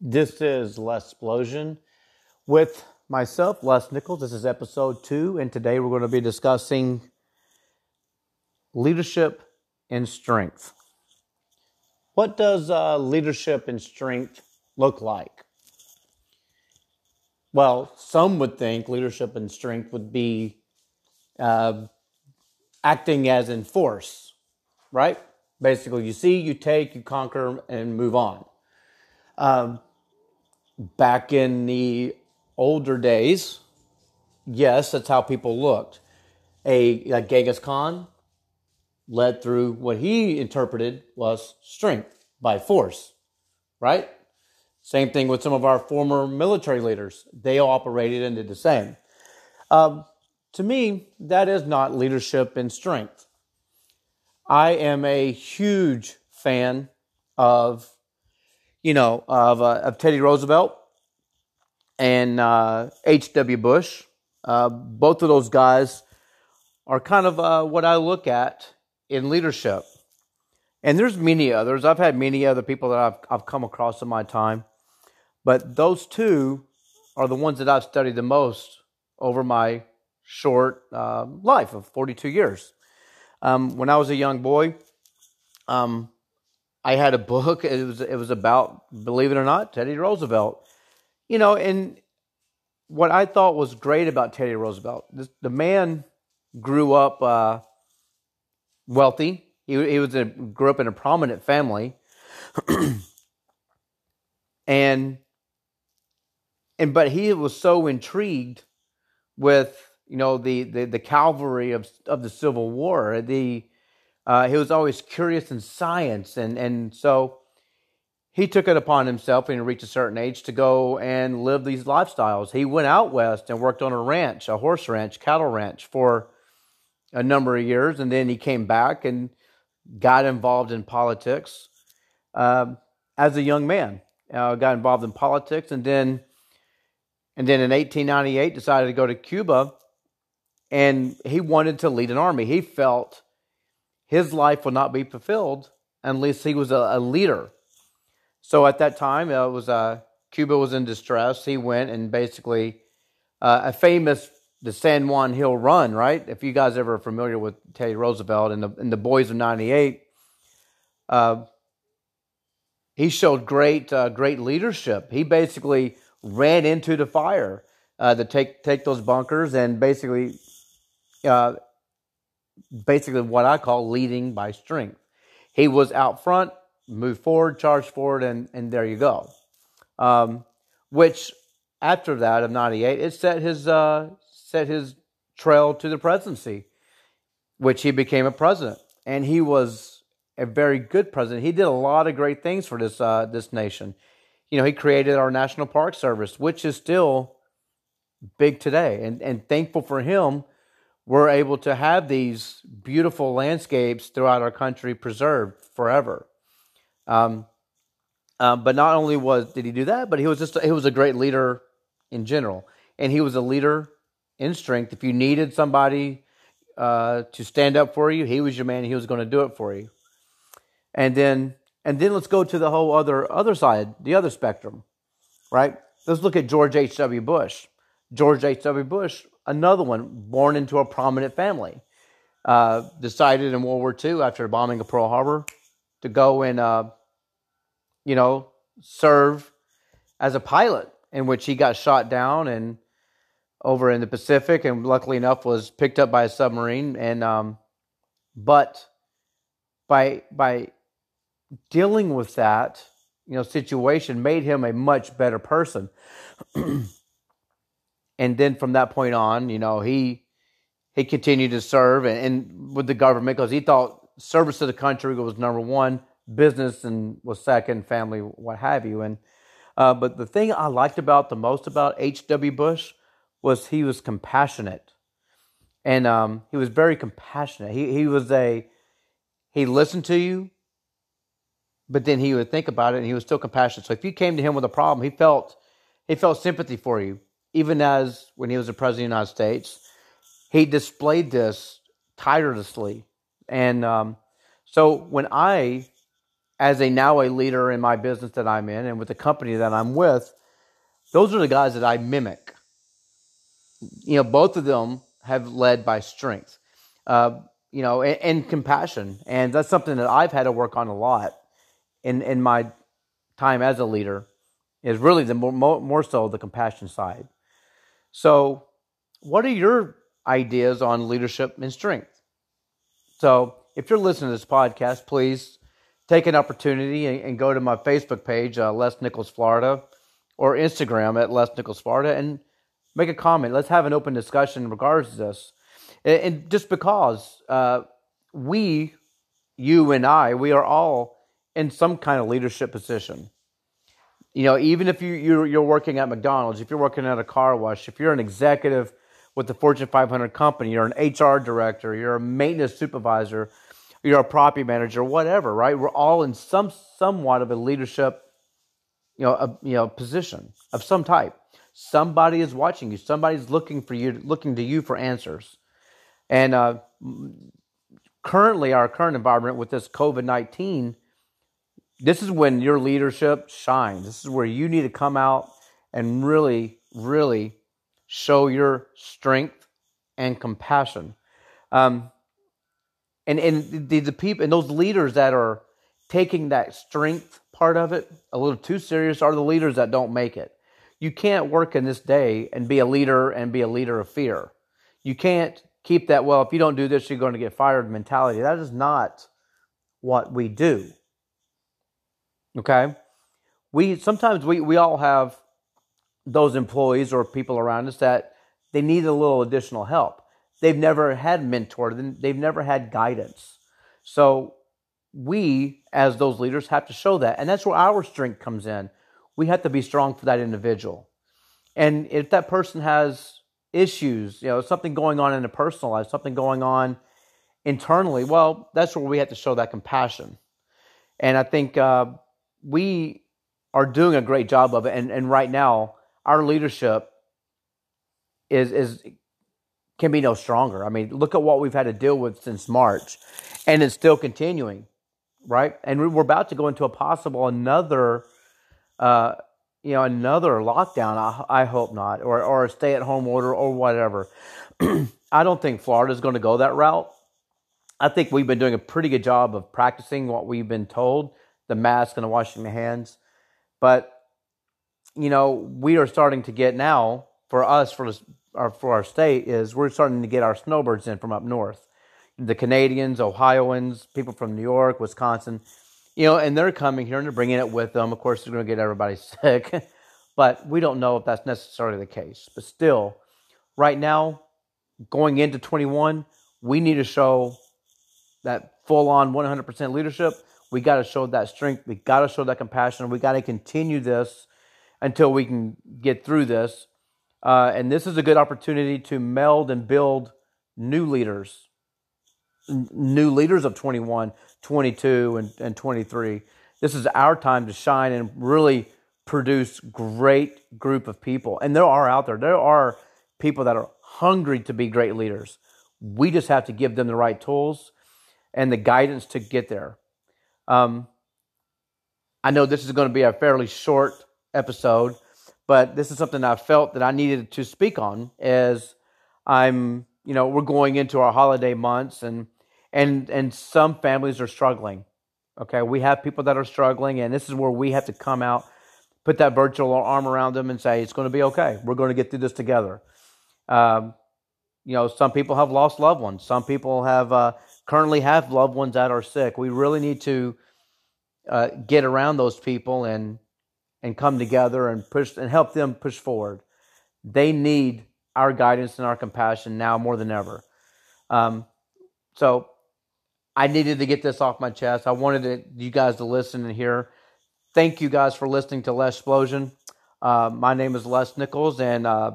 This is Les Explosion with myself, Les Nichols. This is episode two, and today we're going to be discussing leadership and strength. What does uh, leadership and strength look like? Well, some would think leadership and strength would be uh, acting as in force, right? Basically, you see, you take, you conquer, and move on. Um, back in the older days, yes, that's how people looked. A like Genghis Khan led through what he interpreted was strength by force, right? Same thing with some of our former military leaders. They all operated and did the same. Um, to me, that is not leadership and strength. I am a huge fan of, you know, of, uh, of Teddy Roosevelt and H.W. Uh, Bush. Uh, both of those guys are kind of uh, what I look at in leadership. And there's many others. I've had many other people that I've, I've come across in my time. But those two are the ones that I've studied the most over my short uh, life of 42 years. Um, when I was a young boy, um, I had a book. It was it was about, believe it or not, Teddy Roosevelt. You know, and what I thought was great about Teddy Roosevelt, this, the man grew up uh, wealthy. He, he was a, grew up in a prominent family, and and but he was so intrigued with you know the the, the cavalry of of the Civil War. The uh, he was always curious in science, and and so he took it upon himself when he reached a certain age to go and live these lifestyles. He went out west and worked on a ranch, a horse ranch, cattle ranch for a number of years, and then he came back and got involved in politics uh, as a young man. Uh, got involved in politics, and then and then in 1898 decided to go to Cuba, and he wanted to lead an army. He felt his life would not be fulfilled unless he was a, a leader so at that time, it was uh, Cuba was in distress. He went and basically uh, a famous the San Juan Hill Run, right? If you guys ever are familiar with Teddy Roosevelt and the and the Boys of '98, uh, he showed great uh, great leadership. He basically ran into the fire uh, to take take those bunkers and basically uh, basically what I call leading by strength. He was out front move forward, charge forward, and, and there you go. Um, which after that of 98, it set his, uh, set his trail to the presidency, which he became a president. And he was a very good president. He did a lot of great things for this, uh, this nation. You know, he created our National Park Service, which is still big today. And, and thankful for him, we're able to have these beautiful landscapes throughout our country preserved forever. Um, um, but not only was did he do that, but he was just he was a great leader in general, and he was a leader in strength. If you needed somebody uh, to stand up for you, he was your man. He was going to do it for you. And then and then let's go to the whole other other side, the other spectrum, right? Let's look at George H. W. Bush. George H. W. Bush, another one born into a prominent family, uh, decided in World War II after the bombing of Pearl Harbor to go and uh, you know, serve as a pilot, in which he got shot down and over in the Pacific, and luckily enough was picked up by a submarine. And um, but by by dealing with that, you know, situation made him a much better person. and then from that point on, you know, he he continued to serve and, and with the government because he thought service to the country was number one business and was second, family, what have you. And uh, but the thing I liked about the most about H.W. Bush was he was compassionate, and um, he was very compassionate. He he was a he listened to you, but then he would think about it, and he was still compassionate. So if you came to him with a problem, he felt he felt sympathy for you, even as when he was the president of the United States, he displayed this tirelessly. And um, so when I as a now a leader in my business that I'm in and with the company that I'm with, those are the guys that I mimic. You know, both of them have led by strength, uh, you know, and, and, compassion, and that's something that I've had to work on a lot in in my time as a leader. Is really the more more so the compassion side. So, what are your ideas on leadership and strength? So, if you're listening to this podcast, please take an opportunity and, and go to my Facebook page, uh, Les Nichols Florida, or Instagram at Les Nichols Florida, and make a comment. Let's have an open discussion in regards to this. And, and just because uh, we, you and I, we are all in some kind of leadership position. You know, even if you you're, you're working at McDonald's, if you're working at a car wash, if you're an executive with the Fortune 500 company, you're an HR director, you're a maintenance supervisor, you're a property manager, whatever, right? We're all in some somewhat of a leadership, you know, a, you know, position of some type. Somebody is watching you. Somebody's looking for you, looking to you for answers. And uh, currently, our current environment with this COVID 19, this is when your leadership shines. This is where you need to come out and really, really show your strength and compassion. Um, and and the, the people and those leaders that are taking that strength part of it a little too serious are the leaders that don't make it. You can't work in this day and be a leader and be a leader of fear. You can't keep that, well, if you don't do this, you're going to get fired mentality. That is not what we do. Okay? We sometimes we, we all have those employees or people around us that they need a little additional help. They've never had mentor, they've never had guidance. So we, as those leaders, have to show that. And that's where our strength comes in. We have to be strong for that individual. And if that person has issues, you know, something going on in a personal life, something going on internally, well, that's where we have to show that compassion. And I think uh, we are doing a great job of it. And, and right now, our leadership is is can be no stronger. I mean, look at what we've had to deal with since March, and it's still continuing, right? And we're about to go into a possible another uh, you know, another lockdown. I, I hope not, or or a stay at home order or whatever. I don't think Florida is going to go that route. I think we've been doing a pretty good job of practicing what we've been told, the mask and the washing the hands. But you know, we are starting to get now for us for our for our state is we're starting to get our snowbirds in from up north. The Canadians, Ohioans, people from New York, Wisconsin you know, and they're coming here and they're bringing it with them. Of course, they're going to get everybody sick, but we don't know if that's necessarily the case. But still, right now, going into 21, we need to show that full on 100% leadership. We got to show that strength. We got to show that compassion. We got to continue this until we can get through this. Uh, and this is a good opportunity to meld and build new leaders, n- new leaders of 21 22 and, and 23. This is our time to shine and really produce great group of people. And there are out there, there are people that are hungry to be great leaders. We just have to give them the right tools and the guidance to get there. Um, I know this is going to be a fairly short episode, but this is something I felt that I needed to speak on as I'm, you know, we're going into our holiday months and and and some families are struggling. Okay, we have people that are struggling, and this is where we have to come out, put that virtual arm around them, and say it's going to be okay. We're going to get through this together. Um, you know, some people have lost loved ones. Some people have uh, currently have loved ones that are sick. We really need to uh, get around those people and and come together and push and help them push forward. They need our guidance and our compassion now more than ever. Um, so I needed to get this off my chest. I wanted to, you guys to listen and hear. Thank you guys for listening to Les Explosion. Uh, my name is Les Nichols, and uh,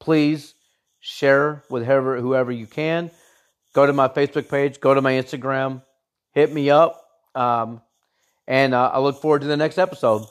please share with whoever, whoever you can. Go to my Facebook page, go to my Instagram, hit me up, um, and uh, I look forward to the next episode.